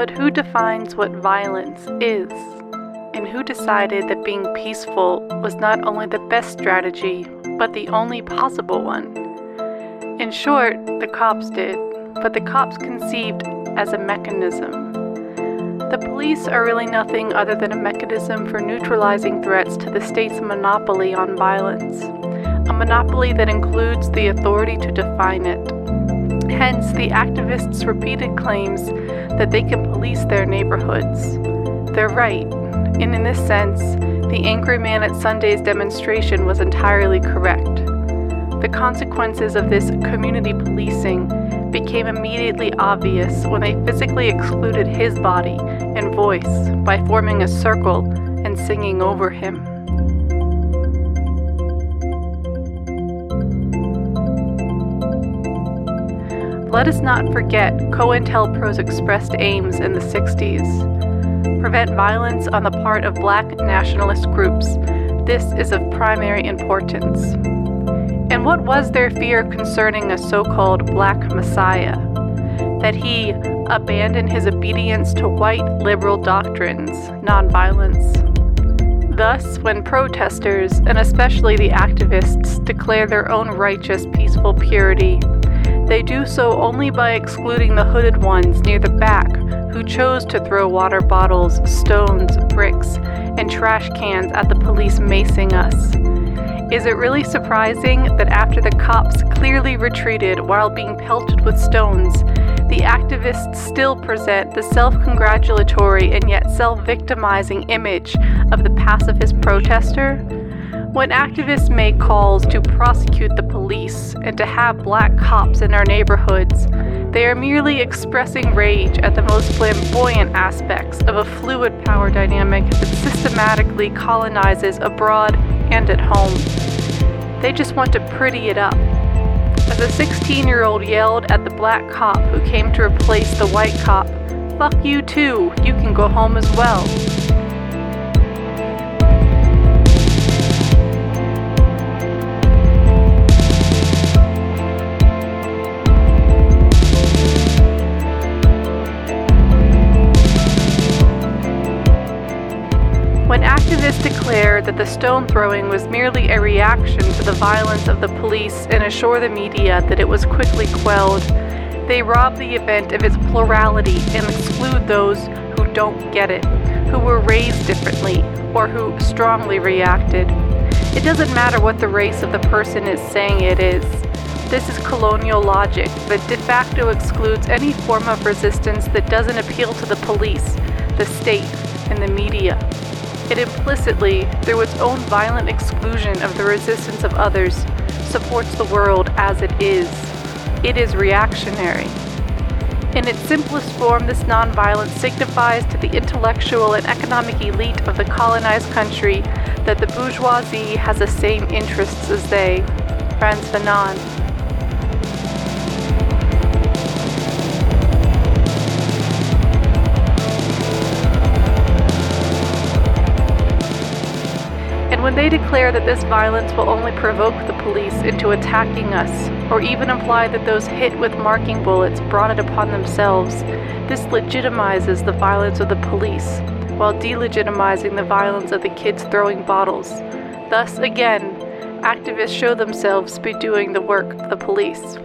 But who defines what violence is? And who decided that being peaceful was not only the best strategy, but the only possible one? In short, the cops did, but the cops conceived as a mechanism. The police are really nothing other than a mechanism for neutralizing threats to the state's monopoly on violence, a monopoly that includes the authority to define it. Hence, the activists' repeated claims that they can police their neighborhoods. They're right, and in this sense, the angry man at Sunday's demonstration was entirely correct. The consequences of this community policing became immediately obvious when they physically excluded his body and voice by forming a circle and singing over him. Let us not forget COINTELPRO's expressed aims in the 60s. Prevent violence on the part of black nationalist groups. This is of primary importance. And what was their fear concerning a so called black messiah? That he abandon his obedience to white liberal doctrines, nonviolence. Thus, when protesters, and especially the activists, declare their own righteous, peaceful purity, they do so only by excluding the hooded ones near the back who chose to throw water bottles, stones, bricks, and trash cans at the police macing us. Is it really surprising that after the cops clearly retreated while being pelted with stones, the activists still present the self congratulatory and yet self victimizing image of the pacifist protester? When activists make calls to prosecute and to have black cops in our neighborhoods, they are merely expressing rage at the most flamboyant aspects of a fluid power dynamic that systematically colonizes abroad and at home. They just want to pretty it up. As a 16 year old yelled at the black cop who came to replace the white cop, Fuck you too, you can go home as well. When activists declare that the stone throwing was merely a reaction to the violence of the police and assure the media that it was quickly quelled, they rob the event of its plurality and exclude those who don't get it, who were raised differently, or who strongly reacted. It doesn't matter what the race of the person is saying it is. This is colonial logic that de facto excludes any form of resistance that doesn't appeal to the police, the state, and the media. It implicitly, through its own violent exclusion of the resistance of others, supports the world as it is. It is reactionary. In its simplest form, this nonviolence signifies to the intellectual and economic elite of the colonized country that the bourgeoisie has the same interests as they. Frantz Fanon. They declare that this violence will only provoke the police into attacking us, or even imply that those hit with marking bullets brought it upon themselves, this legitimizes the violence of the police, while delegitimizing the violence of the kids throwing bottles. Thus, again, activists show themselves to be doing the work of the police.